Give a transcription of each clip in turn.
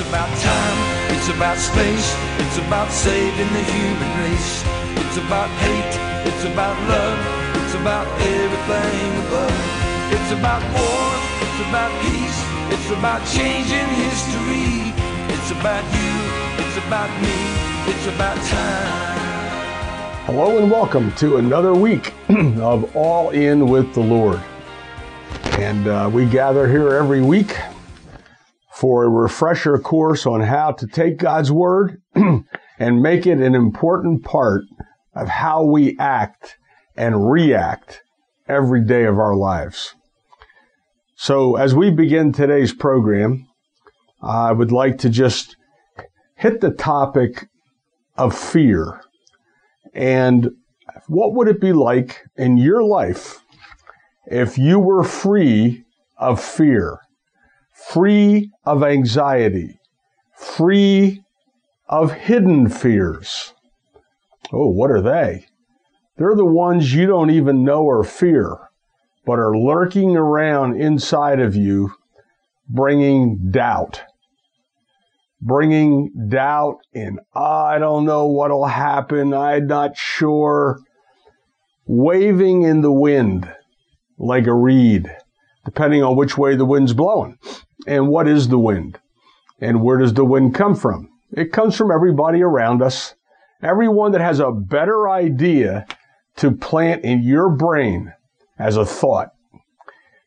It's about time, it's about space, it's about saving the human race. It's about hate, it's about love, it's about everything above. It's about war, it's about peace, it's about changing history. It's about you, it's about me, it's about time. Hello and welcome to another week of All In with the Lord. And uh, we gather here every week for a refresher course on how to take God's Word and make it an important part of how we act and react every day of our lives. So, as we begin today's program, I would like to just hit the topic of fear and what would it be like in your life if you were free of fear? Free of anxiety, free of hidden fears. Oh, what are they? They're the ones you don't even know are fear, but are lurking around inside of you, bringing doubt. Bringing doubt in, I don't know what'll happen, I'm not sure. Waving in the wind like a reed, depending on which way the wind's blowing. And what is the wind? And where does the wind come from? It comes from everybody around us. Everyone that has a better idea to plant in your brain as a thought.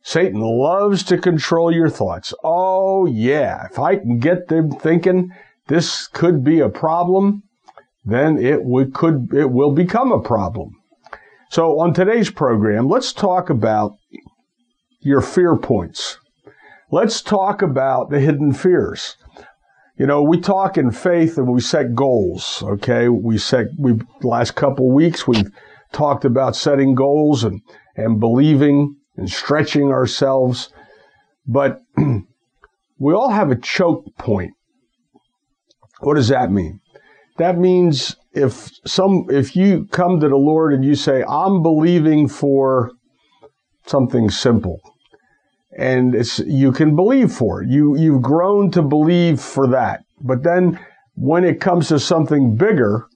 Satan loves to control your thoughts. Oh yeah, if I can get them thinking this could be a problem, then it would, could, it will become a problem. So on today's program, let's talk about your fear points. Let's talk about the hidden fears. You know, we talk in faith and we set goals. Okay, we set we last couple weeks we've talked about setting goals and and believing and stretching ourselves, but we all have a choke point. What does that mean? That means if some if you come to the Lord and you say, "I'm believing for something simple," and it's you can believe for it. You you've grown to believe for that. But then when it comes to something bigger,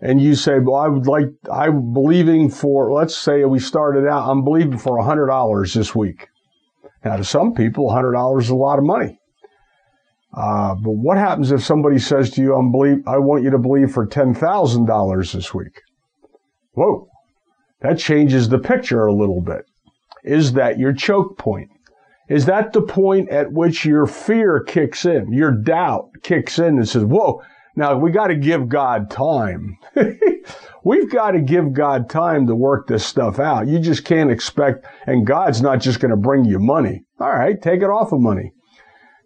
and you say, "Well, I would like I'm believing for let's say we started out I'm believing for hundred dollars this week." Now, to some people, hundred dollars is a lot of money. Uh, but what happens if somebody says to you, "I'm believe I want you to believe for ten thousand dollars this week"? Whoa, that changes the picture a little bit. Is that your choke point? Is that the point at which your fear kicks in, your doubt kicks in and says, whoa, now we got to give God time. We've got to give God time to work this stuff out. You just can't expect, and God's not just going to bring you money. All right, take it off of money.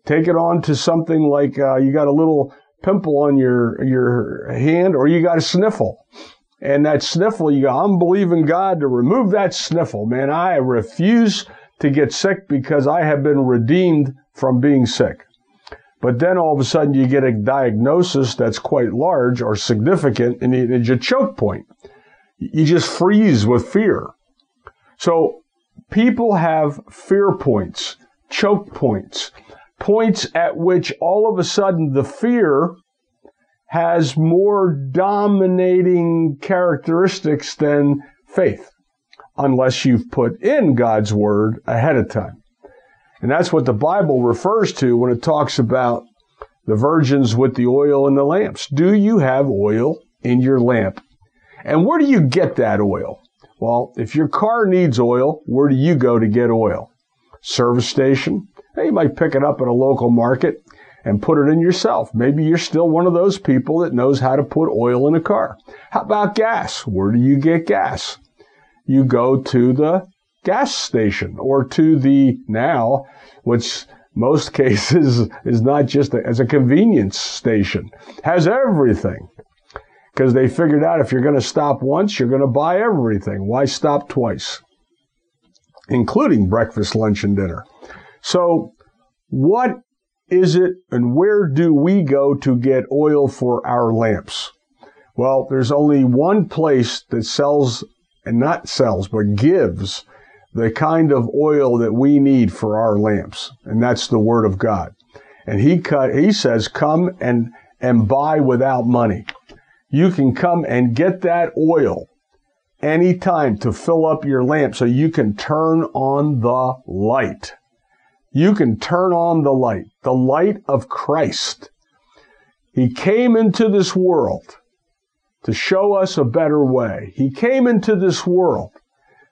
Take it on to something like uh, you got a little pimple on your your hand, or you got a sniffle and that sniffle, you go, I'm believing God to remove that sniffle. Man, I refuse to get sick because I have been redeemed from being sick. But then all of a sudden you get a diagnosis that's quite large or significant and it's a choke point. You just freeze with fear. So people have fear points, choke points, points at which all of a sudden the fear has more dominating characteristics than faith, unless you've put in God's word ahead of time. And that's what the Bible refers to when it talks about the virgins with the oil and the lamps. Do you have oil in your lamp? And where do you get that oil? Well, if your car needs oil, where do you go to get oil? Service station? you might pick it up at a local market and put it in yourself. Maybe you're still one of those people that knows how to put oil in a car. How about gas? Where do you get gas? You go to the gas station or to the now, which most cases is not just as a convenience station, has everything. Because they figured out if you're going to stop once, you're going to buy everything. Why stop twice? Including breakfast, lunch, and dinner. So, what is it and where do we go to get oil for our lamps? Well, there's only one place that sells, and not sells, but gives the kind of oil that we need for our lamps, and that's the Word of God. And he cut, he says, come and, and buy without money. You can come and get that oil anytime to fill up your lamp so you can turn on the light. You can turn on the light, the light of Christ. He came into this world to show us a better way. He came into this world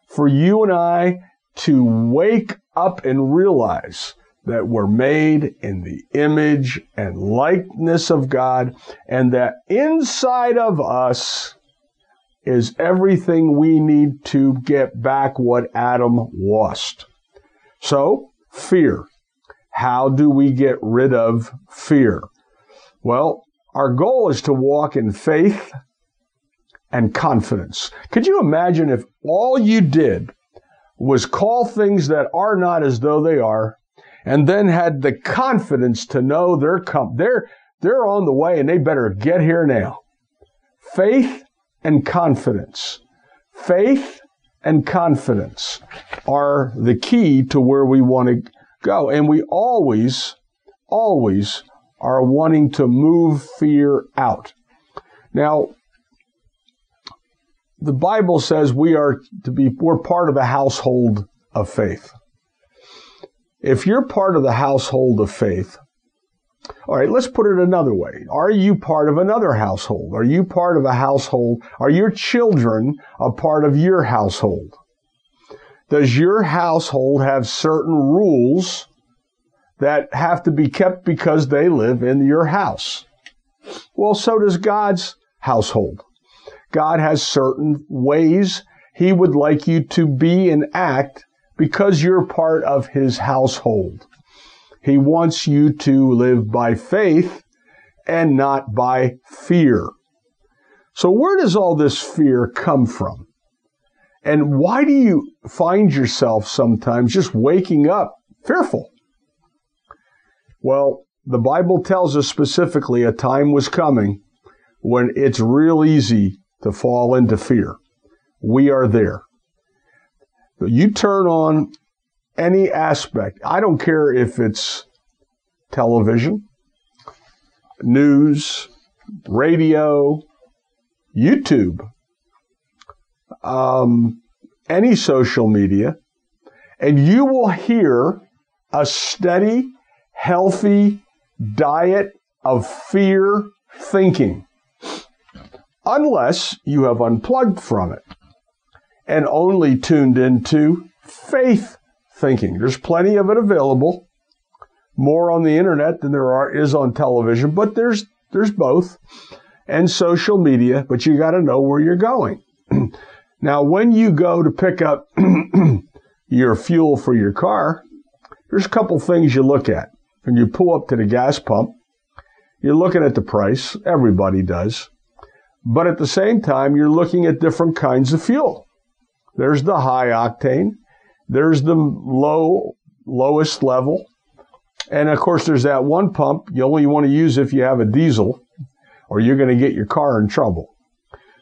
for you and I to wake up and realize that we're made in the image and likeness of God and that inside of us is everything we need to get back what Adam lost. So, fear. How do we get rid of fear? Well, our goal is to walk in faith and confidence. Could you imagine if all you did was call things that are not as though they are and then had the confidence to know they're come they're they're on the way and they better get here now. Faith and confidence. Faith and confidence are the key to where we want to go. And we always, always are wanting to move fear out. Now, the Bible says we are to be, we're part of a household of faith. If you're part of the household of faith, all right, let's put it another way. Are you part of another household? Are you part of a household? Are your children a part of your household? Does your household have certain rules that have to be kept because they live in your house? Well, so does God's household. God has certain ways He would like you to be and act because you're part of His household. He wants you to live by faith and not by fear. So where does all this fear come from? And why do you find yourself sometimes just waking up fearful? Well, the Bible tells us specifically a time was coming when it's real easy to fall into fear. We are there. You turn on any aspect. I don't care if it's television, news, radio, YouTube, um, any social media, and you will hear a steady, healthy diet of fear thinking, unless you have unplugged from it and only tuned into faith thinking. There's plenty of it available, more on the internet than there are is on television, but there's there's both and social media, but you got to know where you're going. now, when you go to pick up your fuel for your car, there's a couple things you look at. When you pull up to the gas pump, you're looking at the price. Everybody does. But at the same time, you're looking at different kinds of fuel. There's the high octane. There's the low, lowest level. And of course, there's that one pump you only want to use if you have a diesel or you're going to get your car in trouble.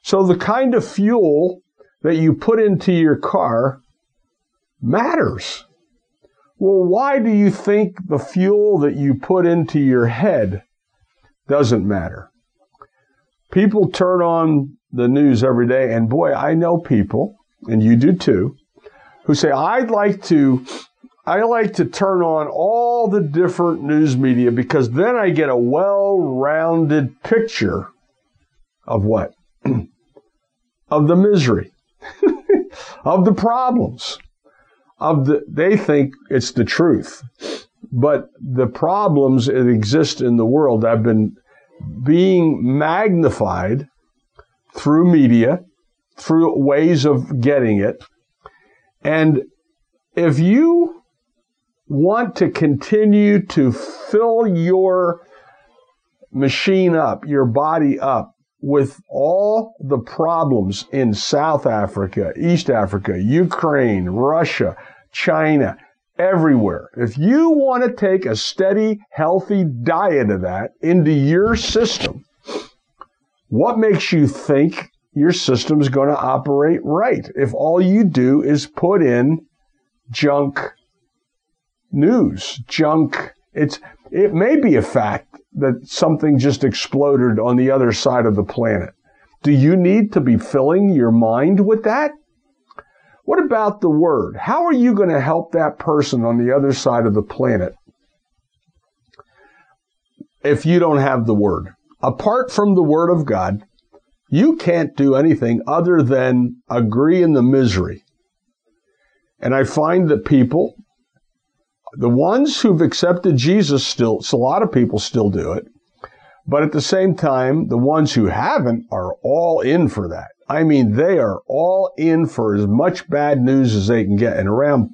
So the kind of fuel that you put into your car matters. Well, why do you think the fuel that you put into your head doesn't matter? People turn on the news every day, and boy, I know people, and you do too, who say, I'd like to I like to turn on all the different news media because then I get a well-rounded picture of what? of the misery, of the problems, of the, they think it's the truth. But the problems that exist in the world have been being magnified through media, through ways of getting it. And if you want to continue to fill your machine up, your body up with all the problems in South Africa, East Africa, Ukraine, Russia, China, everywhere. If you want to take a steady, healthy diet of that into your system, what makes you think your system is going to operate right if all you do is put in junk news, junk. It's It may be a fact that something just exploded on the other side of the planet. Do you need to be filling your mind with that? What about the word? How are you going to help that person on the other side of the planet if you don't have the word? Apart from the word of God, you can't do anything other than agree in the misery. And I find that people, the ones who've accepted Jesus still, so a lot of people still do it. But at the same time, the ones who haven't are all in for that. I mean, they are all in for as much bad news as they can get. And around,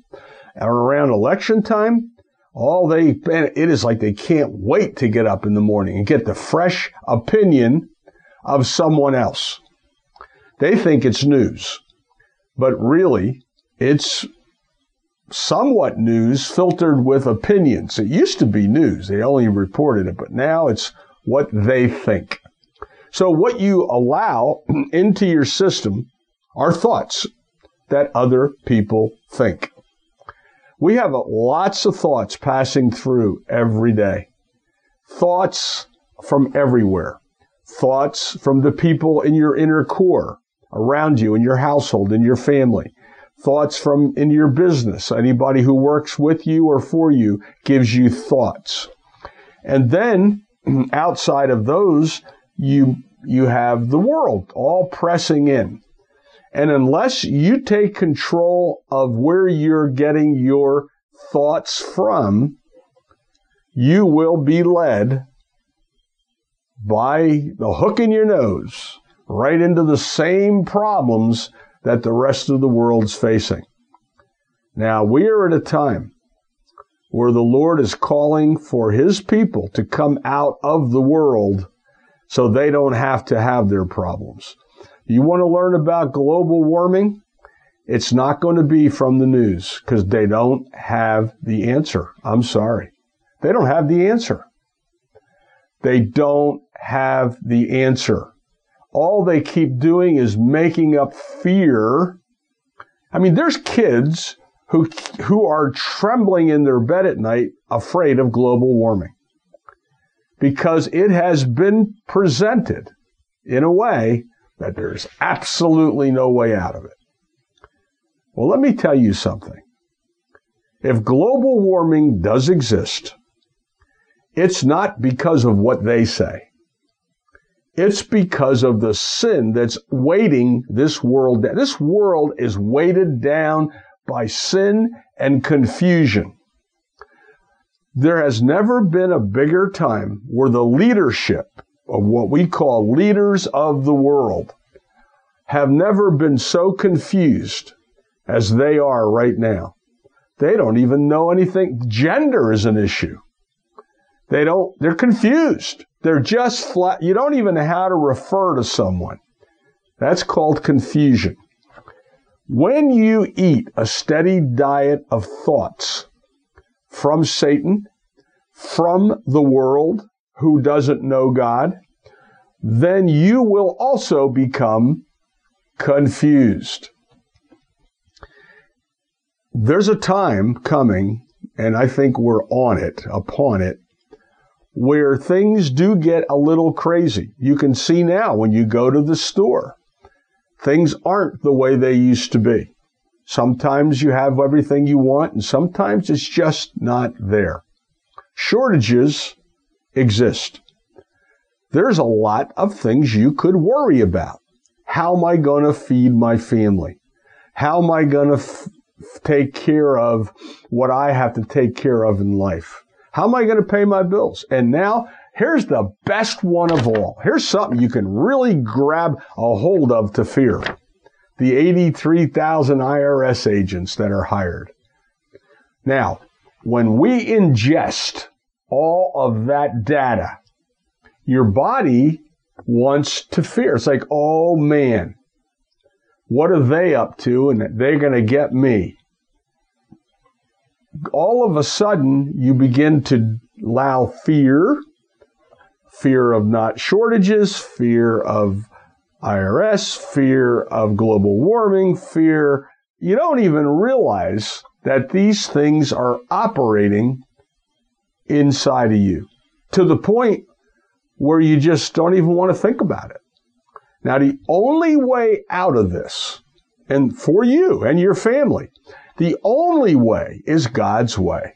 around election time, all they, it is like they can't wait to get up in the morning and get the fresh opinion of someone else. They think it's news, but really it's somewhat news filtered with opinions. It used to be news. They only reported it, but now it's what they think. So what you allow into your system are thoughts that other people think. We have lots of thoughts passing through every day. Thoughts from everywhere. Thoughts from the people in your inner core, around you, in your household, in your family. Thoughts from in your business. Anybody who works with you or for you gives you thoughts. And then outside of those, you, you have the world all pressing in. And unless you take control of where you're getting your thoughts from, you will be led by the hook in your nose right into the same problems that the rest of the world's facing. Now, we are at a time where the Lord is calling for his people to come out of the world so they don't have to have their problems. You want to learn about global warming? It's not going to be from the news because they don't have the answer. I'm sorry. They don't have the answer. They don't have the answer. All they keep doing is making up fear. I mean, there's kids who, who are trembling in their bed at night afraid of global warming because it has been presented in a way that there's absolutely no way out of it. Well, let me tell you something. If global warming does exist, it's not because of what they say. It's because of the sin that's weighting this world down. This world is weighted down by sin and confusion. There has never been a bigger time where the leadership of what we call leaders of the world have never been so confused as they are right now. They don't even know anything. Gender is an issue. They don't, they're confused. They're just flat. You don't even know how to refer to someone. That's called confusion. When you eat a steady diet of thoughts from Satan, from the world who doesn't know God, then you will also become confused. There's a time coming, and I think we're on it, upon it, where things do get a little crazy. You can see now when you go to the store Things aren't the way they used to be. Sometimes you have everything you want, and sometimes it's just not there. Shortages exist. There's a lot of things you could worry about. How am I going to feed my family? How am I going to f- take care of what I have to take care of in life? How am I going to pay my bills? And now Here's the best one of all. Here's something you can really grab a hold of to fear. The 83,000 IRS agents that are hired. Now, when we ingest all of that data, your body wants to fear. It's like, oh man, what are they up to? And they're going to get me. All of a sudden, you begin to allow fear fear of not shortages, fear of IRS, fear of global warming, fear. You don't even realize that these things are operating inside of you to the point where you just don't even want to think about it. Now, the only way out of this, and for you and your family, the only way is God's way.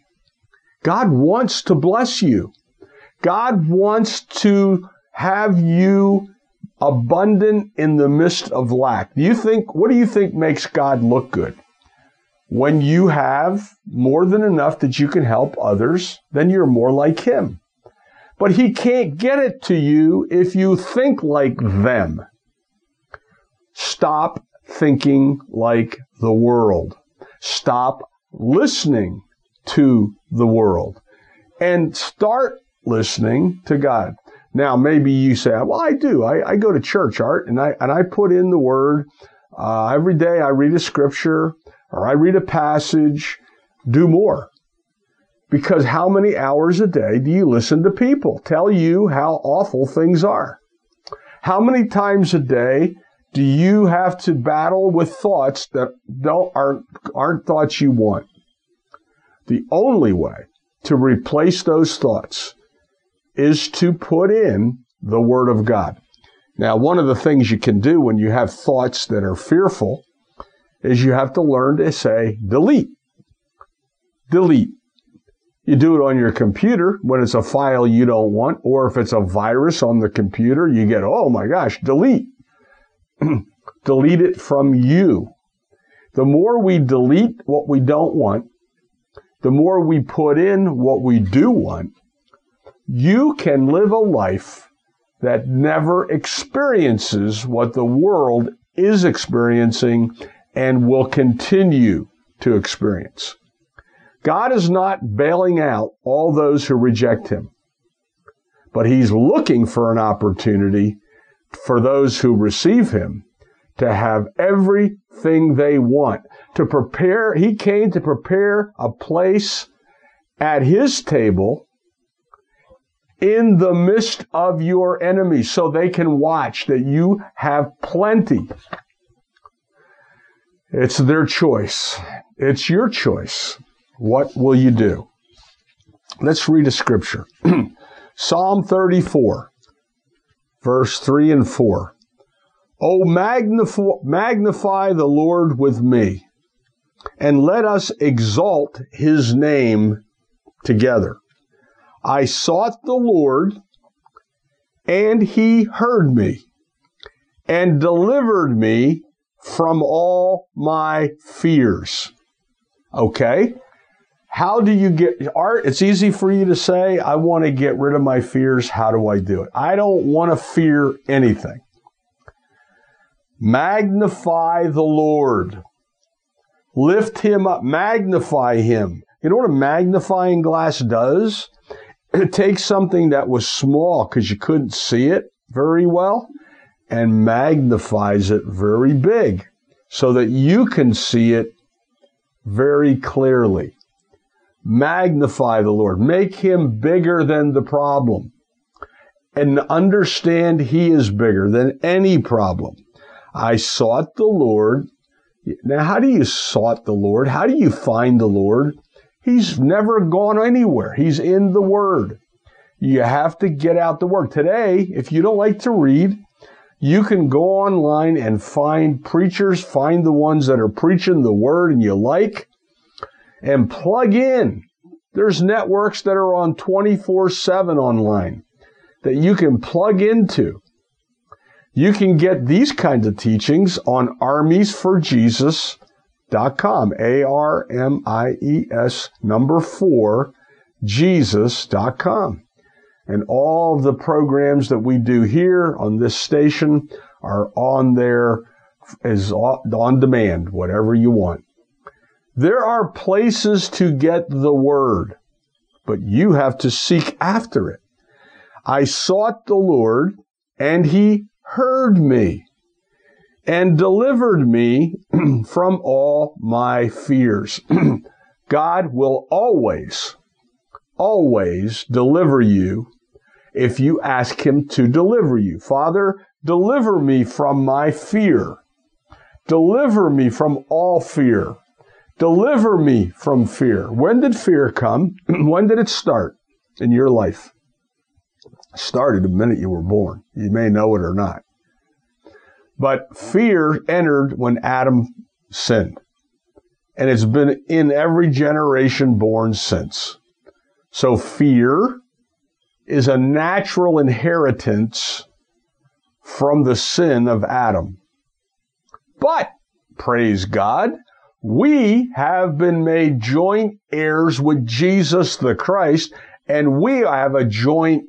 God wants to bless you. God wants to have you abundant in the midst of lack. Do you think, what do you think makes God look good? When you have more than enough that you can help others, then you're more like Him. But He can't get it to you if you think like them. Stop thinking like the world. Stop listening to the world and start listening to God. Now, maybe you say, well, I do. I, I go to church, Art, and I, and I put in the word. Uh, every day I read a scripture or I read a passage. Do more. Because how many hours a day do you listen to people tell you how awful things are? How many times a day do you have to battle with thoughts that don't, aren't, aren't thoughts you want? The only way to replace those thoughts is to put in the Word of God. Now, one of the things you can do when you have thoughts that are fearful is you have to learn to say, delete. Delete. You do it on your computer when it's a file you don't want, or if it's a virus on the computer, you get, oh my gosh, delete. delete it from you. The more we delete what we don't want, the more we put in what we do want, you can live a life that never experiences what the world is experiencing and will continue to experience. God is not bailing out all those who reject him, but he's looking for an opportunity for those who receive him to have everything they want, to prepare. He came to prepare a place at his table in the midst of your enemies so they can watch that you have plenty. It's their choice. It's your choice. What will you do? Let's read a scripture. Psalm 34, verse 3 and 4. Oh, magnify, magnify the Lord with me, and let us exalt his name together. I sought the Lord, and he heard me and delivered me from all my fears. Okay? How do you get art? It's easy for you to say, I want to get rid of my fears. How do I do it? I don't want to fear anything. Magnify the Lord. Lift him up. Magnify him. You know what a magnifying glass does? it takes something that was small because you couldn't see it very well and magnifies it very big so that you can see it very clearly. Magnify the Lord, make him bigger than the problem, and understand he is bigger than any problem. I sought the Lord. Now, how do you sought the Lord? How do you find the Lord? He's never gone anywhere. He's in the Word. You have to get out the Word. Today, if you don't like to read, you can go online and find preachers, find the ones that are preaching the Word and you like, and plug in. There's networks that are on 24 7 online that you can plug into. You can get these kinds of teachings on Armies for Jesus com, A R M I E S number four, Jesus.com. And all of the programs that we do here on this station are on there as on demand, whatever you want. There are places to get the word, but you have to seek after it. I sought the Lord and he heard me and delivered me from all my fears. God will always, always deliver you if you ask Him to deliver you. Father, deliver me from my fear. Deliver me from all fear. Deliver me from fear. When did fear come? when did it start? in your life started the minute you were born. You may know it or not. But fear entered when Adam sinned. And it's been in every generation born since. So fear is a natural inheritance from the sin of Adam. But, praise God, we have been made joint heirs with Jesus the Christ, and we have a joint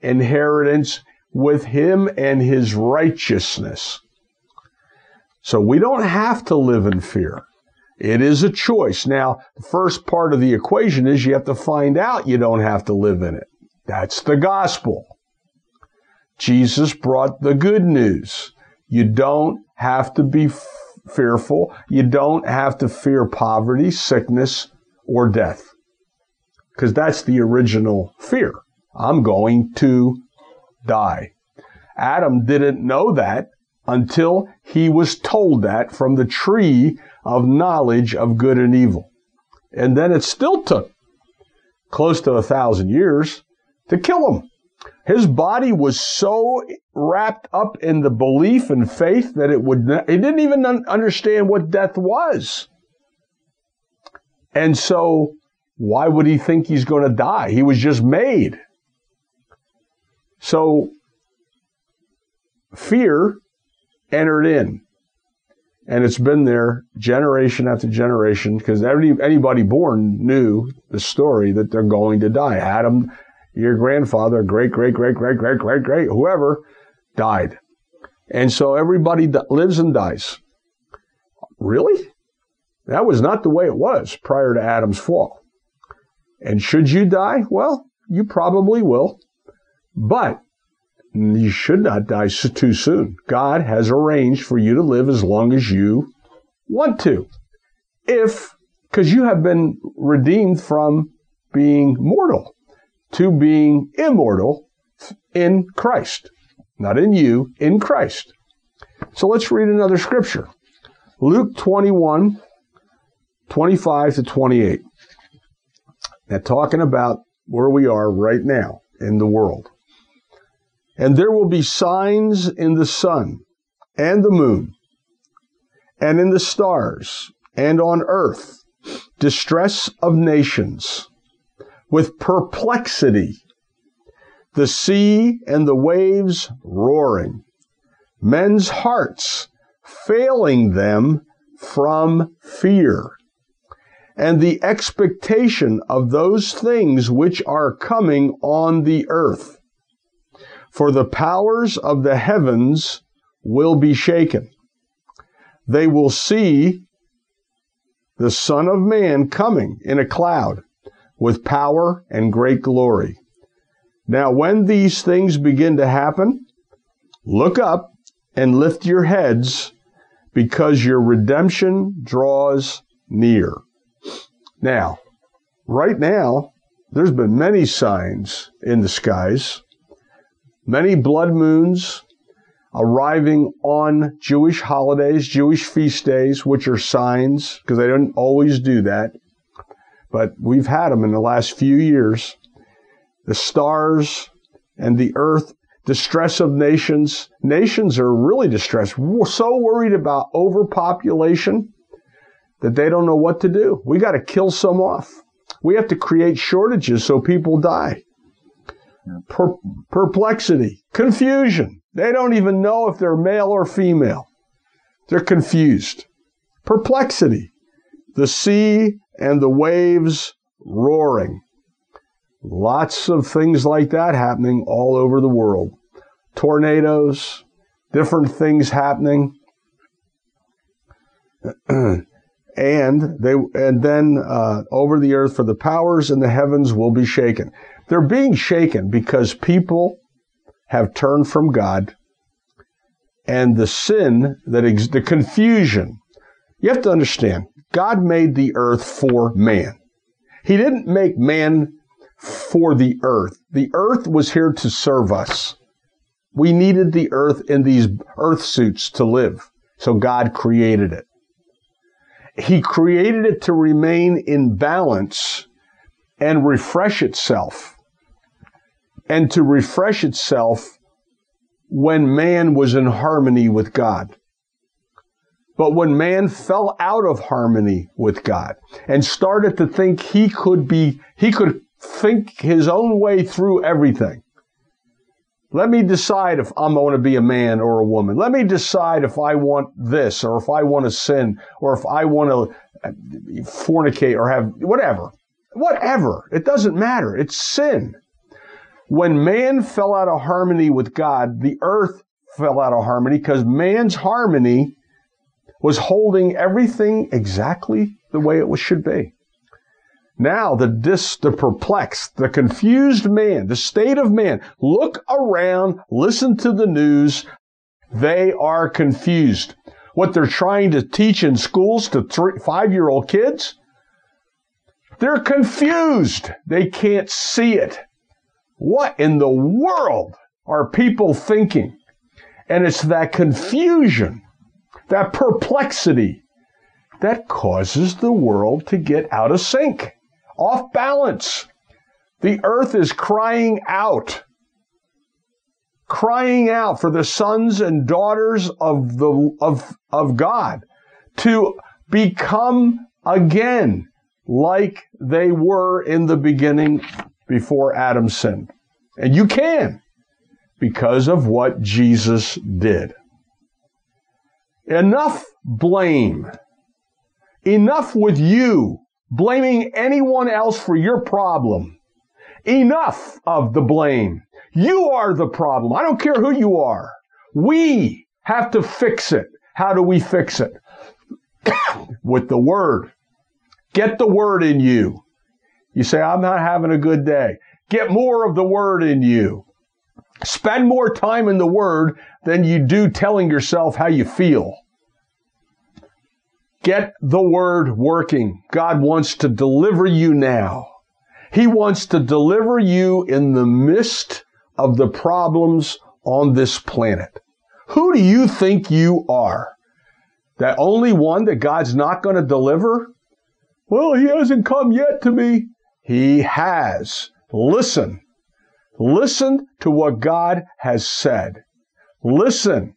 inheritance with him and his righteousness. So we don't have to live in fear. It is a choice. Now, the first part of the equation is you have to find out you don't have to live in it. That's the gospel. Jesus brought the good news. You don't have to be fearful. You don't have to fear poverty, sickness, or death. Because that's the original fear. I'm going to die. Adam didn't know that until he was told that from the tree of knowledge of good and evil. And then it still took close to a thousand years to kill him. His body was so wrapped up in the belief and faith that it would, he didn't even understand what death was. And so, why would he think he's going to die? He was just made. So, fear entered in. And it's been there generation after generation because anybody born knew the story that they're going to die. Adam, your grandfather, great, great, great, great, great, great, great, whoever died. And so everybody lives and dies. Really? That was not the way it was prior to Adam's fall. And should you die? Well, you probably will. But you should not die too soon. God has arranged for you to live as long as you want to. If, because you have been redeemed from being mortal to being immortal in Christ. Not in you, in Christ. So let's read another scripture. Luke 21, 25 to 28. Now, talking about where we are right now in the world. And there will be signs in the sun and the moon and in the stars and on earth, distress of nations with perplexity, the sea and the waves roaring, men's hearts failing them from fear, and the expectation of those things which are coming on the earth for the powers of the heavens will be shaken. They will see the Son of Man coming in a cloud with power and great glory. Now, when these things begin to happen, look up and lift your heads because your redemption draws near. Now, right now, there's been many signs in the skies many blood moons arriving on Jewish holidays, Jewish feast days, which are signs, because they don't always do that. But we've had them in the last few years. The stars and the earth, distress of nations. Nations are really distressed, We're so worried about overpopulation that they don't know what to do. We got to kill some off. We have to create shortages so people die per- perplexity, confusion. They don't even know if they're male or female. They're confused. Perplexity, the sea and the waves roaring. Lots of things like that happening all over the world. Tornadoes, different things happening. and they and then uh, over the earth for the powers and the heavens will be shaken. They're being shaken because people have turned from God and the sin that ex- the confusion. You have to understand, God made the earth for man. He didn't make man for the earth. The earth was here to serve us. We needed the earth in these earth suits to live. So God created it. He created it to remain in balance and refresh itself and to refresh itself when man was in harmony with God. But when man fell out of harmony with God and started to think he could be, he could think his own way through everything. Let me decide if I'm going to be a man or a woman. Let me decide if I want this or if I want to sin or if I want to uh, fornicate or have whatever. Whatever. It doesn't matter. It's sin. When man fell out of harmony with God, the earth fell out of harmony because man's harmony was holding everything exactly the way it should be. Now the dis, the perplexed, the confused man, the state of man, look around, listen to the news. They are confused. What they're trying to teach in schools to three, five-year-old kids, they're confused. They can't see it. What in the world are people thinking? And it's that confusion that perplexity that causes the world to get out of sync, off balance. The earth is crying out, crying out for the sons and daughters of the, of, of God to become again like they were in the beginning before Adam sinned. And you can because of what Jesus did. Enough blame. Enough with you blaming anyone else for your problem. Enough of the blame. You are the problem. I don't care who you are. We have to fix it. How do we fix it? with the word. Get the word in you. You say, I'm not having a good day. Get more of the word in you. Spend more time in the Word than you do telling yourself how you feel. Get the Word working. God wants to deliver you now. He wants to deliver you in the midst of the problems on this planet. Who do you think you are? That only one that God's not going to deliver? Well, he hasn't come yet to me. He has. Listen. Listen to what God has said. Listen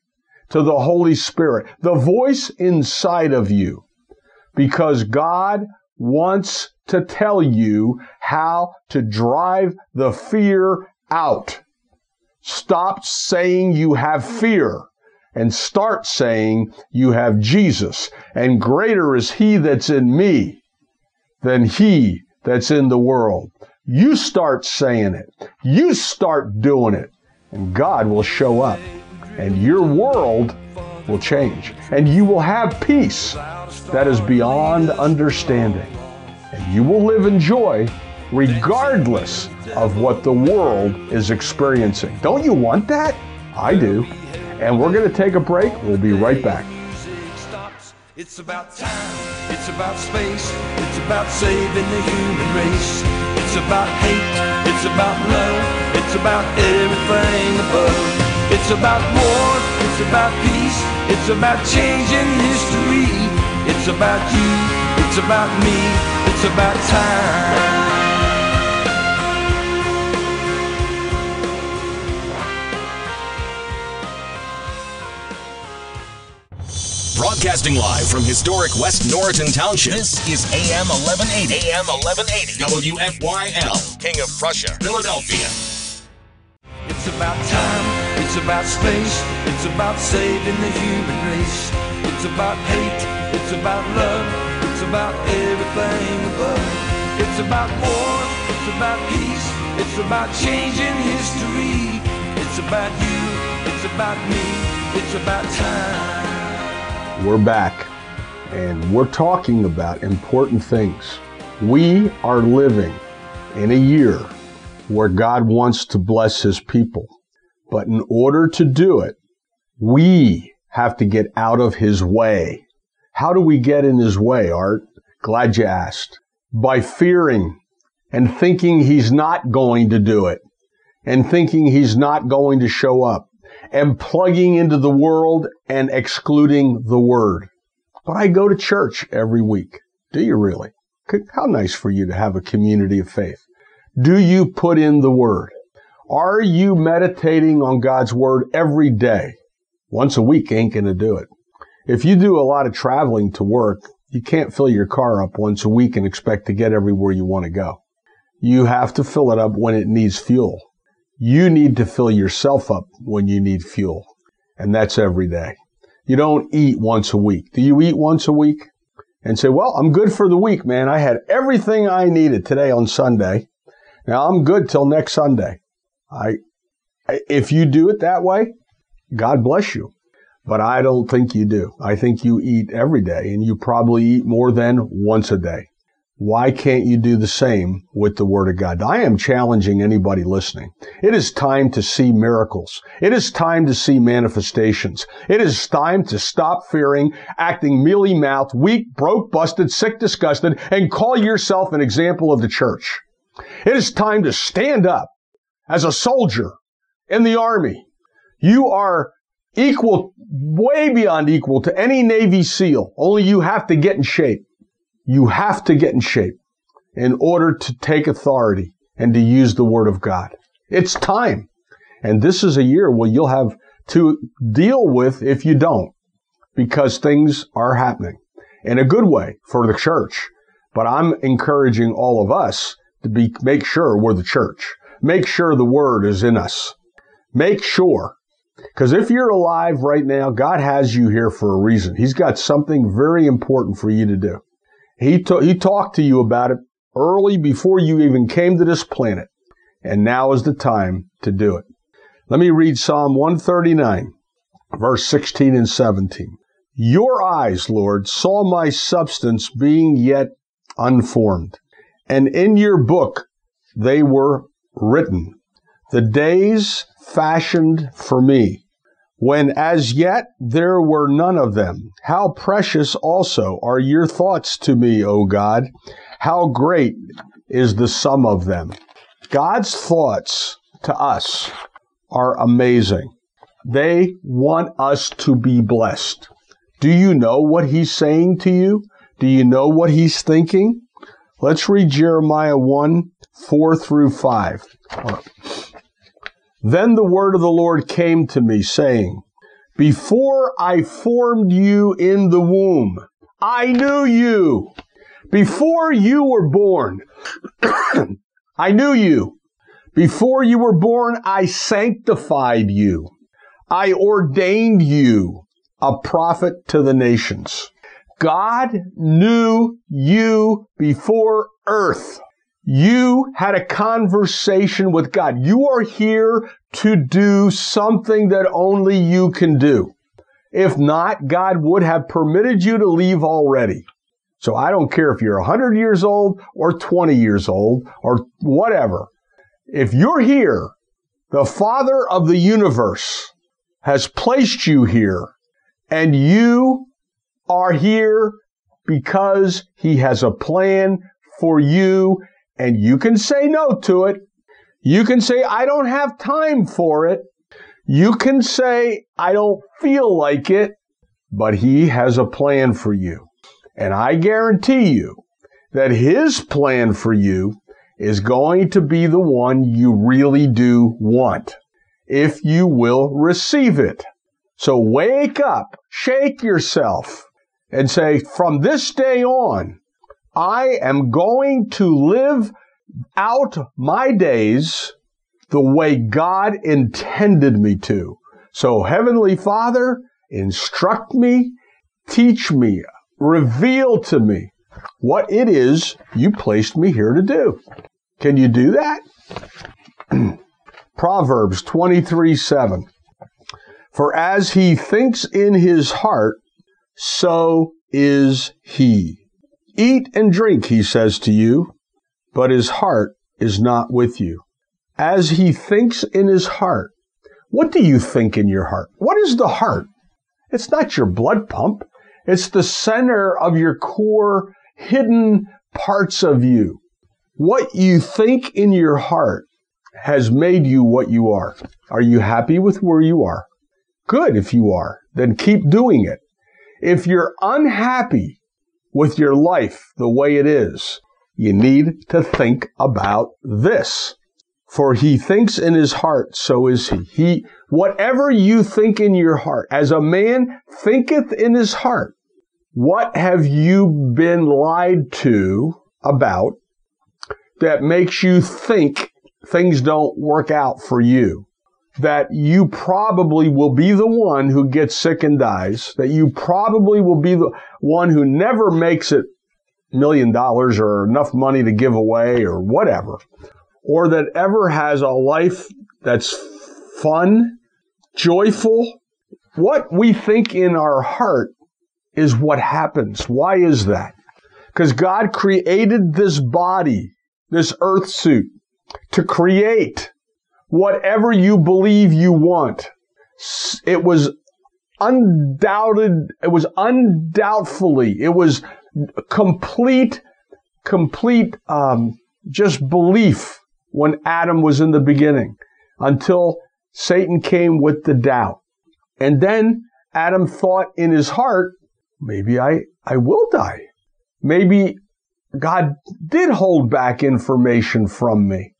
to the Holy Spirit, the voice inside of you, because God wants to tell you how to drive the fear out. Stop saying you have fear and start saying you have Jesus. And greater is he that's in me than he that's in the world. You start saying it. You start doing it. And God will show up. And your world will change. And you will have peace that is beyond understanding. And you will live in joy regardless of what the world is experiencing. Don't you want that? I do. And we're going to take a break. We'll be right back. It's about time, it's about space, it's about saving the human race. It's about hate, it's about love, it's about everything above. It's about war, it's about peace, it's about changing history. It's about you, it's about me, it's about time. Broadcasting live from historic West Norriton Township. This is AM 1180. AM 1180. WFYL. King of Prussia, Philadelphia. It's about time. It's about space. It's about saving the human race. It's about hate. It's about love. It's about everything above. It's about war. It's about peace. It's about changing history. It's about you. It's about me. It's about time. We're back and we're talking about important things. We are living in a year where God wants to bless his people. But in order to do it, we have to get out of his way. How do we get in his way, Art? Glad you asked. By fearing and thinking he's not going to do it and thinking he's not going to show up and plugging into the world and excluding the word. But I go to church every week. Do you really? How nice for you to have a community of faith. Do you put in the word? Are you meditating on God's word every day? Once a week ain't going to do it. If you do a lot of traveling to work, you can't fill your car up once a week and expect to get everywhere you want to go. You have to fill it up when it needs fuel. You need to fill yourself up when you need fuel. And that's every day. You don't eat once a week. Do you eat once a week? And say, well, I'm good for the week, man. I had everything I needed today on Sunday. Now I'm good till next Sunday. I, if you do it that way, God bless you. But I don't think you do. I think you eat every day and you probably eat more than once a day. Why can't you do the same with the Word of God? I am challenging anybody listening. It is time to see miracles. It is time to see manifestations. It is time to stop fearing, acting mealy mouthed, weak, broke, busted, sick, disgusted, and call yourself an example of the church. It is time to stand up as a soldier in the army you are equal, way beyond equal to any Navy SEAL. Only you have to get in shape. You have to get in shape in order to take authority and to use the word of God. It's time. And this is a year where you'll have to deal with if you don't, because things are happening in a good way for the church. But I'm encouraging all of us to be, make sure we're the church. Make sure the word is in us. Make sure because if you're alive right now, God has you here for a reason. He's got something very important for you to do. He, t- he talked to you about it early before you even came to this planet. And now is the time to do it. Let me read Psalm 139, verse 16 and 17. Your eyes, Lord, saw my substance being yet unformed, and in your book they were written. The days fashioned for me, when as yet there were none of them. How precious also are your thoughts to me, O God! How great is the sum of them. God's thoughts to us are amazing. They want us to be blessed. Do you know what he's saying to you? Do you know what he's thinking? Let's read Jeremiah 1 4 through 5. Then the word of the Lord came to me, saying, Before I formed you in the womb, I knew you. Before you were born, I knew you. Before you were born, I sanctified you. I ordained you a prophet to the nations. God knew you before earth you had a conversation with God. You are here to do something that only you can do. If not, God would have permitted you to leave already. So I don't care if you're 100 years old or 20 years old or whatever. If you're here, the Father of the universe has placed you here and you are here because he has a plan for you and you can say no to it. You can say, I don't have time for it. You can say, I don't feel like it, but he has a plan for you. And I guarantee you that his plan for you is going to be the one you really do want if you will receive it. So wake up, shake yourself and say, from this day on, I am going to live out my days the way God intended me to. So Heavenly Father, instruct me, teach me, reveal to me what it is you placed me here to do. Can you do that? Proverbs 23 7. For as he thinks in his heart, so is he. Eat and drink, he says to you, but his heart is not with you. As he thinks in his heart, what do you think in your heart? What is the heart? It's not your blood pump. It's the center of your core hidden parts of you. What you think in your heart has made you what you are. Are you happy with where you are? Good if you are. Then keep doing it. If you're unhappy with your life the way it is, you need to think about this. For he thinks in his heart, so is he. He, whatever you think in your heart, as a man thinketh in his heart, what have you been lied to about that makes you think things don't work out for you? That you probably will be the one who gets sick and dies, that you probably will be the one who never makes it million dollars or enough money to give away or whatever, or that ever has a life that's fun, joyful. What we think in our heart is what happens. Why is that? Because God created this body, this earth suit, to create whatever you believe you want. It was undoubted, it was undoubtfully, it was complete, complete, um, just belief when Adam was in the beginning until Satan came with the doubt. And then Adam thought in his heart, maybe I, I will die. Maybe God did hold back information from me.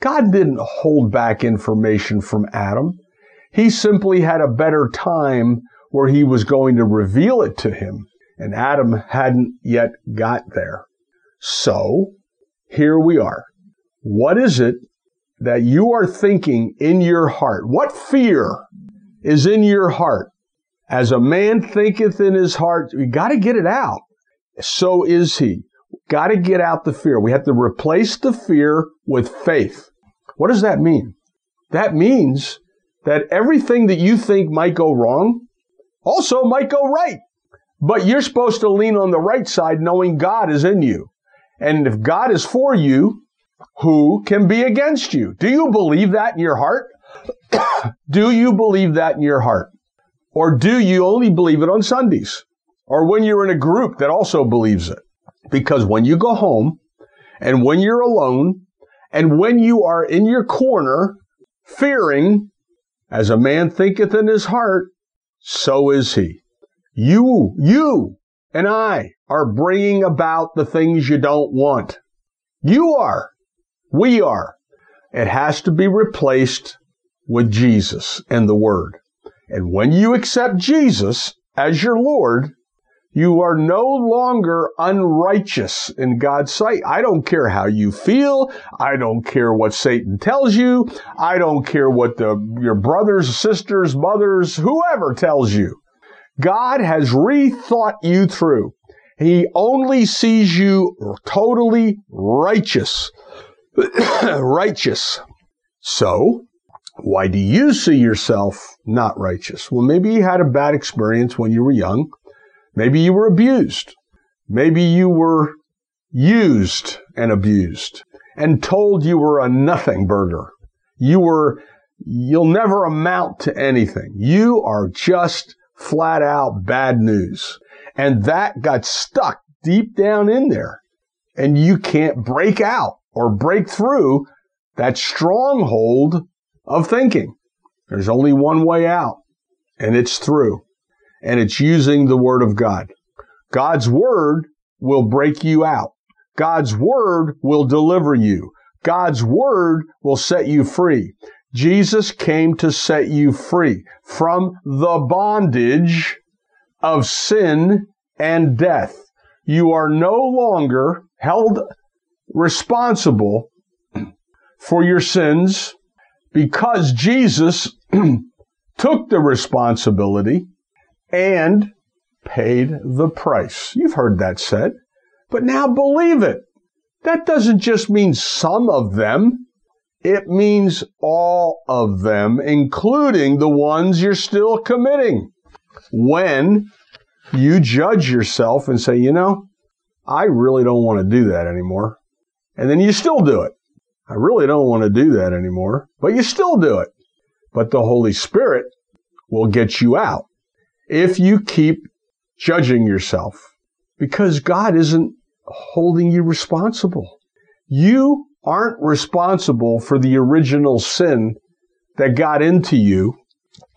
God didn't hold back information from Adam. He simply had a better time where he was going to reveal it to him. And Adam hadn't yet got there. So here we are. What is it that you are thinking in your heart? What fear is in your heart? As a man thinketh in his heart, you got to get it out. So is he. Got to get out the fear. We have to replace the fear with faith. What does that mean? That means that everything that you think might go wrong also might go right. But you're supposed to lean on the right side knowing God is in you. And if God is for you, who can be against you? Do you believe that in your heart? do you believe that in your heart? Or do you only believe it on Sundays? Or when you're in a group that also believes it? Because when you go home and when you're alone and when you are in your corner fearing, as a man thinketh in his heart, so is he. You, you and I are bringing about the things you don't want. You are. We are. It has to be replaced with Jesus and the Word. And when you accept Jesus as your Lord, you are no longer unrighteous in God's sight. I don't care how you feel. I don't care what Satan tells you. I don't care what the, your brothers, sisters, mothers, whoever tells you. God has rethought you through. He only sees you totally righteous. righteous. So, why do you see yourself not righteous? Well, maybe you had a bad experience when you were young. Maybe you were abused. Maybe you were used and abused and told you were a nothing burger. You were, you'll never amount to anything. You are just flat out bad news. And that got stuck deep down in there. And you can't break out or break through that stronghold of thinking. There's only one way out, and it's through. And it's using the Word of God. God's Word will break you out. God's Word will deliver you. God's Word will set you free. Jesus came to set you free from the bondage of sin and death. You are no longer held responsible for your sins because Jesus took the responsibility and paid the price. You've heard that said, but now believe it. That doesn't just mean some of them. It means all of them, including the ones you're still committing. When you judge yourself and say, you know, I really don't want to do that anymore. And then you still do it. I really don't want to do that anymore, but you still do it. But the Holy Spirit will get you out if you keep judging yourself because God isn't holding you responsible. You aren't responsible for the original sin that got into you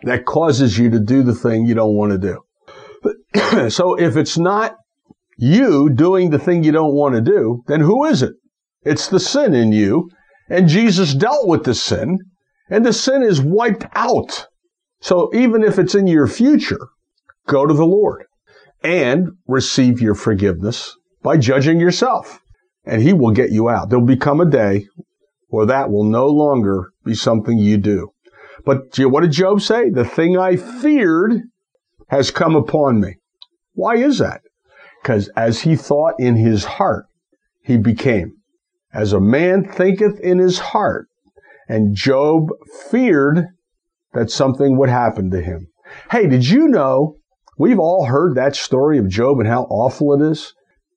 that causes you to do the thing you don't want to do. so if it's not you doing the thing you don't want to do, then who is it? It's the sin in you. And Jesus dealt with the sin, and the sin is wiped out. So even if it's in your future, go to the Lord and receive your forgiveness by judging yourself, and He will get you out. There'll become a day where that will no longer be something you do. But what did Job say? The thing I feared has come upon me. Why is that? Because as he thought in his heart, he became. As a man thinketh in his heart, and Job feared that something would happen to him. Hey, did you know we've all heard that story of Job and how awful it is?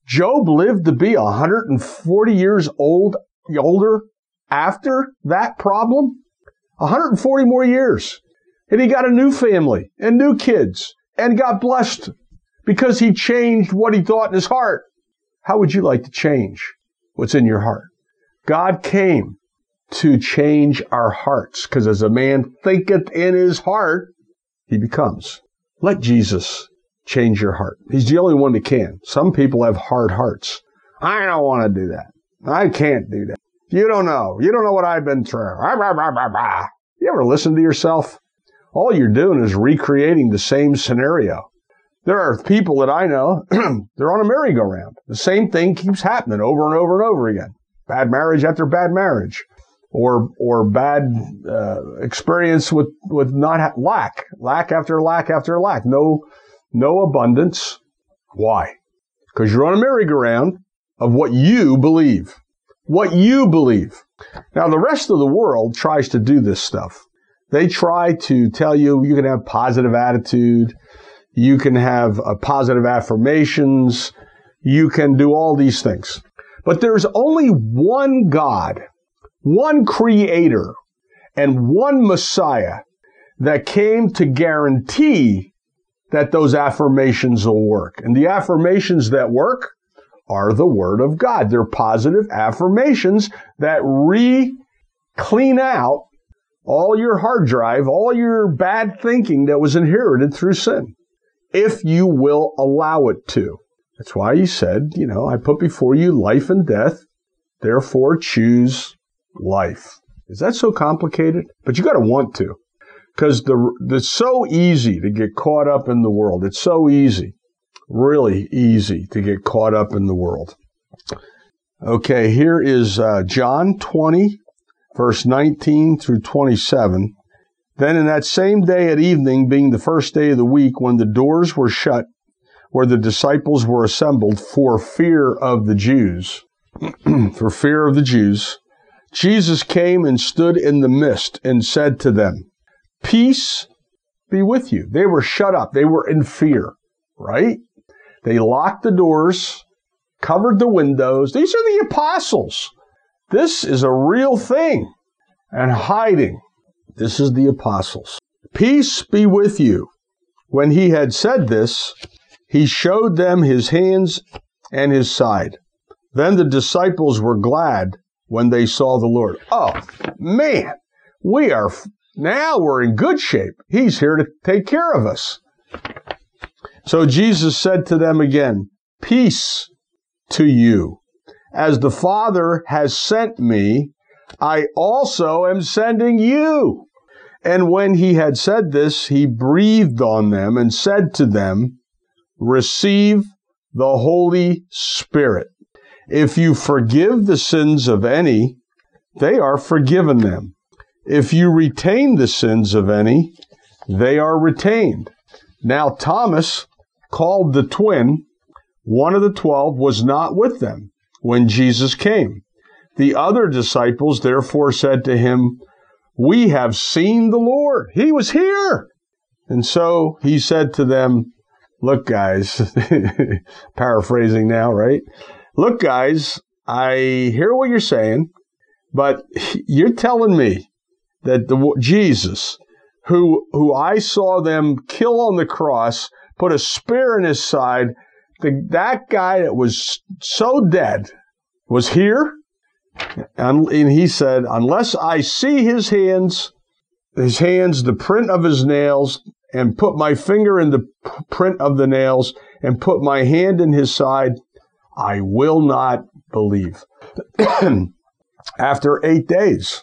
Job lived to be 140 years old, older after that problem. 140 more years. And he got a new family and new kids and got blessed because he changed what he thought in his heart. How would you like to change what's in your heart? God came to change our hearts because as a man thinketh in his heart, he becomes. Let Jesus change your heart. He's the only one that can. Some people have hard hearts. I don't want to do that. I can't do that. You don't know. You don't know what I've been through. You ever listen to yourself? All you're doing is recreating the same scenario. There are people that I know, they're on a merry-go-round. The same thing keeps happening over and over and over again. Bad marriage after bad marriage. Or, or bad uh, experience with, with not ha- lack, lack after lack after lack. No, no abundance. Why? Because you're on a merry-go-round of what you believe what you believe. Now, the rest of the world tries to do this stuff. They try to tell you you can have positive attitude, you can have uh, positive affirmations, you can do all these things. But there's only one God, one creator, and one Messiah that came to guarantee that those affirmations will work. And the affirmations that work are the Word of God. They're positive affirmations that re clean out all your hard drive, all your bad thinking that was inherited through sin, if you will allow it to. That's why he said, you know, I put before you life and death, therefore choose life. Is that so complicated? But you got to want to. Because the, it's so easy to get caught up in the world. It's so easy really easy to get caught up in the world. Okay, here is uh, John 20, verse 19 through 27. Then in that same day at evening, being the first day of the week, when the doors were shut, where the disciples were assembled for fear of the Jews, for fear of the Jews, Jesus came and stood in the midst and said to them, Peace be with you. They were shut up. They were in fear, right? They locked the doors, covered the windows. These are the apostles. This is a real thing. And hiding. This is the apostles. Peace be with you. When he had said this, he showed them his hands and his side. Then the disciples were glad when they saw the Lord. Oh, man, we are, now we're in good shape. He's here to take care of us. So Jesus said to them again, Peace to you. As the Father has sent me, I also am sending you. And when he had said this, he breathed on them and said to them, Receive the Holy Spirit. If you forgive the sins of any, they are forgiven them. If you retain the sins of any, they are retained. Now Thomas, called the twin, one of the twelve, was not with them when Jesus came. The other disciples therefore said to him, We have seen the Lord. He was here. And so he said to them, Look, guys, paraphrasing now, right? Look, guys, I hear what you're saying, but you're telling me that the Jesus, who, who I saw them kill on the cross, put a spear in his side. The, that guy that was so dead was here. And, and he said, unless I see his hands, his hands, the print of his nails, and put my finger in the print of the nails, and put my hand in his side, I will not believe. After eight days,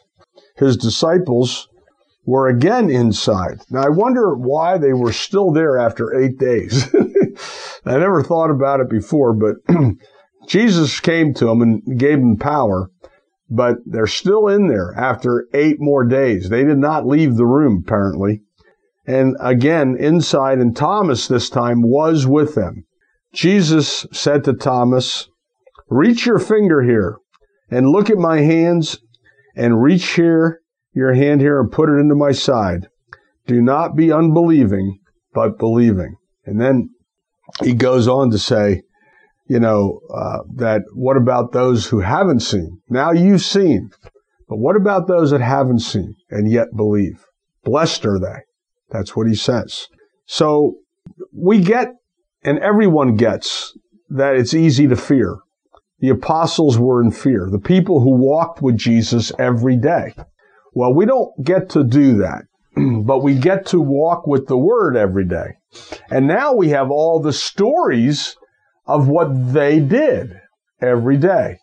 his disciples were again inside. Now, I wonder why they were still there after eight days. I never thought about it before, but Jesus came to them and gave them power, but they're still in there after eight more days. They did not leave the room, apparently. And again, inside, and Thomas this time was with them. Jesus said to Thomas, Reach your finger here and look at my hands and reach here your hand here and put it into my side. Do not be unbelieving, but believing. And then he goes on to say, you know, uh, that what about those who haven't seen? Now you've seen, but what about those that haven't seen and yet believe? Blessed are they. That's what he says. So we get, and everyone gets, that it's easy to fear. The apostles were in fear. The people who walked with Jesus every day. Well, we don't get to do that, but we get to walk with the Word every day. And now we have all the stories of what they did every day.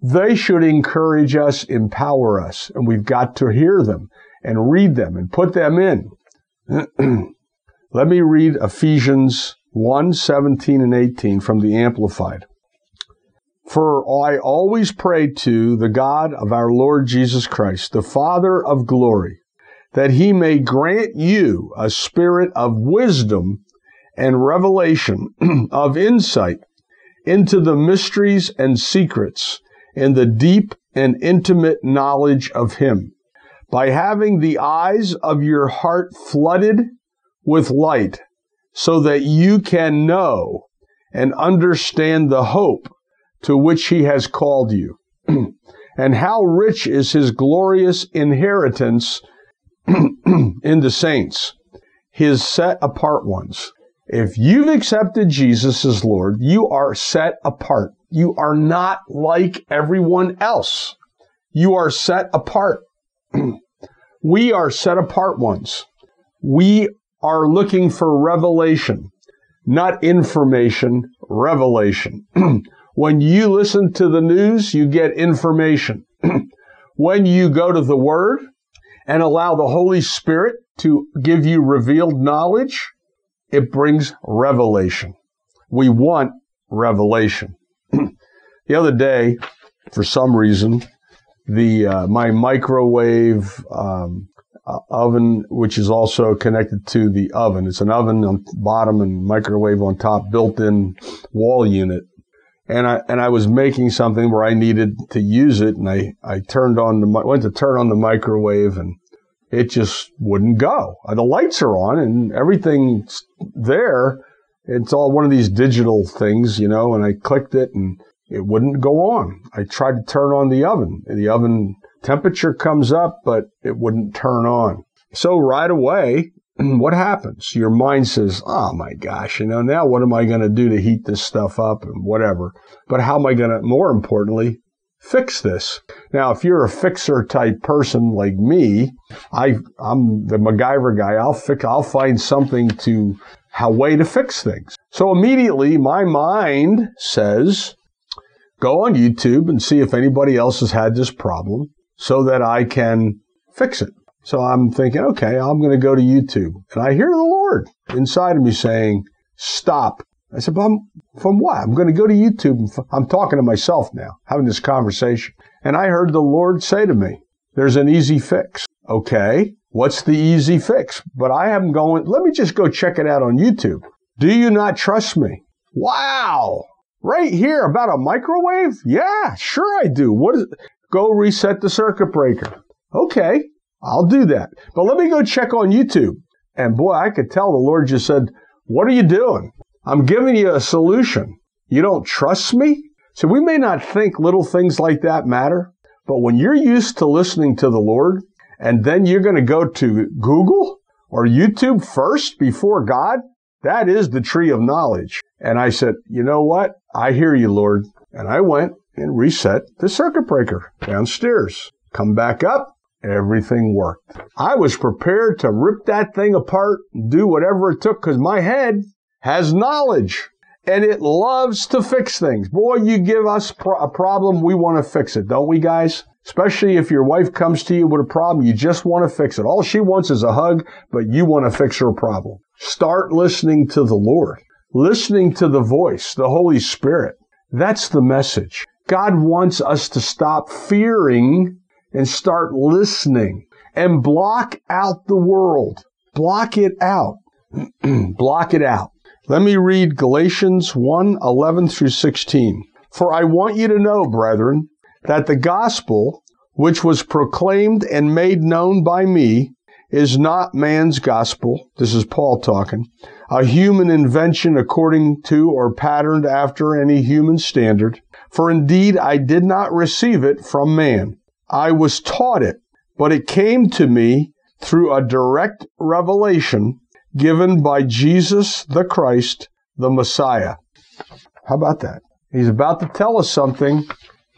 They should encourage us, empower us, and we've got to hear them and read them and put them in. Let me read Ephesians 1 17 and 18 from the Amplified. For I always pray to the God of our Lord Jesus Christ, the Father of glory, that he may grant you a spirit of wisdom and revelation of insight into the mysteries and secrets and the deep and intimate knowledge of him by having the eyes of your heart flooded with light so that you can know and understand the hope to which he has called you, and how rich is his glorious inheritance in the saints, his set apart ones. If you've accepted Jesus as Lord, you are set apart. You are not like everyone else. You are set apart. we are set apart ones. We are looking for revelation, not information, revelation. when you listen to the news, you get information. when you go to the Word and allow the Holy Spirit to give you revealed knowledge, it brings revelation. We want revelation. the other day, for some reason, the uh, my microwave um, uh, oven, which is also connected to the oven. It's an oven on bottom and microwave on top, built-in wall unit. And I and I was making something where I needed to use it, and I I turned on the went to turn on the microwave, and it just wouldn't go. Uh, the lights are on and everything's there. It's all one of these digital things, you know, and I clicked it and it wouldn't go on. I tried to turn on the oven. The oven temperature comes up, but it wouldn't turn on. So right away, what happens? Your mind says, oh my gosh, you know, now what am I going to do to heat this stuff up and whatever? But how am I going to, more importantly, fix this? Now, if you're a fixer type person like me, I, I'm the MacGyver guy. I'll fix, I'll find something to, how way to fix things. So immediately my mind says, go on YouTube and see if anybody else has had this problem so that I can fix it. So I'm thinking, okay, I'm going to go to YouTube. And I hear the Lord inside of me saying, stop. I said, but I'm, from what? I'm going to go to YouTube. I'm talking to myself now, having this conversation. And I heard the Lord say to me, there's an easy fix. Okay. What's the easy fix? But I am going, let me just go check it out on YouTube. Do you not trust me? Wow. Right here about a microwave? Yeah, sure I do. What is? Go reset the circuit breaker. Okay. I'll do that. But let me go check on YouTube. And boy, I could tell the Lord just said, what are you doing? I'm giving you a solution. You don't trust me? So we may not think little things like that matter, but when you're used to listening to the Lord and then you're going to go to Google or YouTube first before God, that is the tree of knowledge. And I said, you know what? I hear you, Lord. And I went and reset the circuit breaker downstairs. Come back up. Everything worked. I was prepared to rip that thing apart and do whatever it took because my head has knowledge. and it loves to fix things. Boy, you give us pro- a problem, we want to fix it, don't we, guys? Especially if your wife comes to you with a problem, you just want to fix it. All she wants is a hug, but you want to fix her problem. Start listening to the Lord, listening to the voice, the Holy Spirit. That's the message. God wants us to stop fearing and start listening and block out the world. Block it out. block it out. Let me read Galatians 1 11 through 16. For I want you to know, brethren, that the gospel, which was proclaimed and made known by me, is not man's gospel. This is Paul talking. A human invention according to or patterned after any human standard. For indeed I did not receive it from man. I was taught it, but it came to me through a direct revelation given by Jesus the Christ, the Messiah. How about that? He's about to tell us something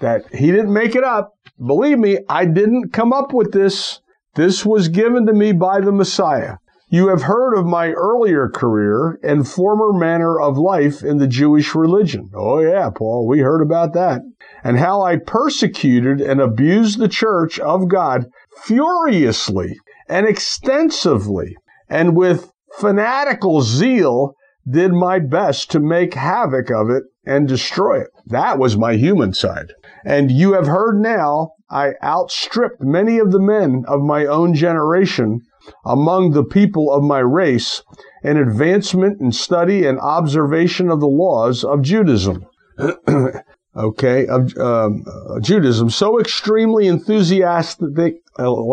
that he didn't make it up. Believe me, I didn't come up with this. This was given to me by the Messiah. You have heard of my earlier career and former manner of life in the Jewish religion. Oh, yeah, Paul, we heard about that. And how I persecuted and abused the church of God furiously and extensively and with fanatical zeal did my best to make havoc of it and destroy it. That was my human side. And you have heard now, I outstripped many of the men of my own generation among the people of my race in advancement in study and observation of the laws of Judaism. okay, of um, Judaism, so extremely enthusiastic,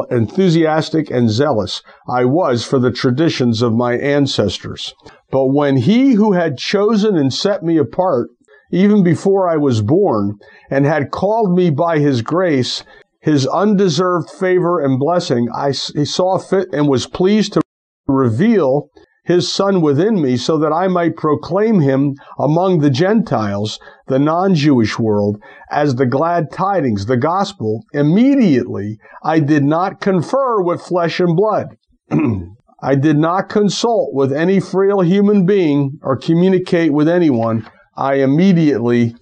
enthusiastic and zealous I was for the traditions of my ancestors. But when he who had chosen and set me apart, even before I was born, and had called me by his grace, his undeserved favor and blessing, I, he saw fit and was pleased to reveal his son within me so that I might proclaim him among the Gentiles, the non-Jewish world, as the glad tidings, the gospel. Immediately I did not confer with flesh and blood. I did not consult with any frail human being or communicate with anyone. I immediately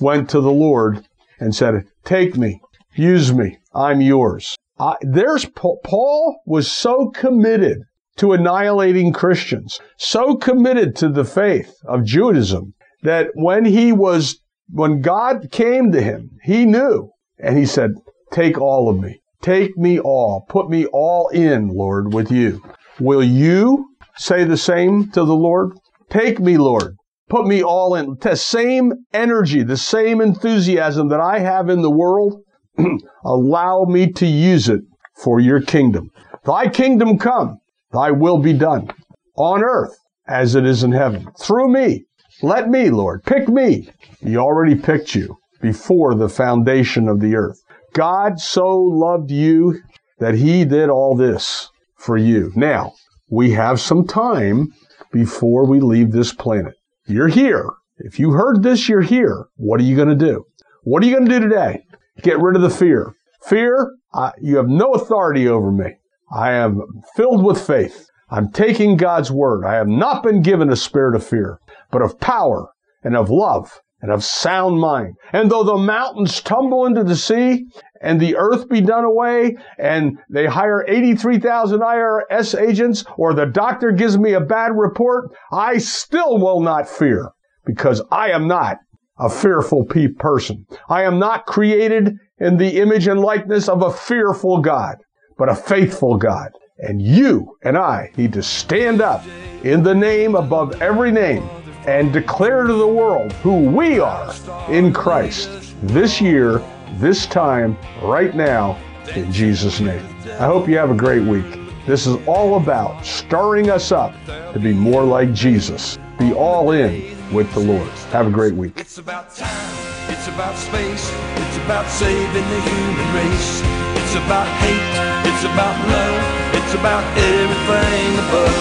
went to the Lord and said, take me, use me, I'm yours. I, there's Paul was so committed to annihilating Christians, so committed to the faith of Judaism that when he was, when God came to him, he knew and he said, take all of me. Take me all. Put me all in, Lord, with you. Will you say the same to the Lord? Take me, Lord. Put me all in. The same energy, the same enthusiasm that I have in the world, allow me to use it for your kingdom. Thy kingdom come Thy will be done on earth as it is in heaven. Through me. Let me, Lord, pick me. He already picked you before the foundation of the earth. God so loved you that he did all this for you. Now, we have some time before we leave this planet. You're here. If you heard this, you're here. What are you going to do? What are you going to do today? Get rid of the fear. Fear, uh, you have no authority over me. I am filled with faith. I'm taking God's word. I have not been given a spirit of fear, but of power and of love and of sound mind. And though the mountains tumble into the sea and the earth be done away and they hire 83,000 IRS agents or the doctor gives me a bad report, I still will not fear because I am not a fearful person. I am not created in the image and likeness of a fearful God but a faithful God. And you and I need to stand up in the name above every name and declare to the world who we are in Christ this year, this time, right now, in Jesus' name. I hope you have a great week. This is all about stirring us up to be more like Jesus. Be all in with the Lord. Have a great week. It's about time. It's about space. It's about saving the human race. It's about hate. It's about love, it's about everything above.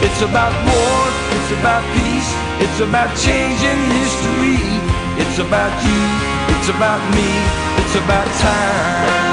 It's about war, it's about peace, it's about changing history. It's about you, it's about me, it's about time.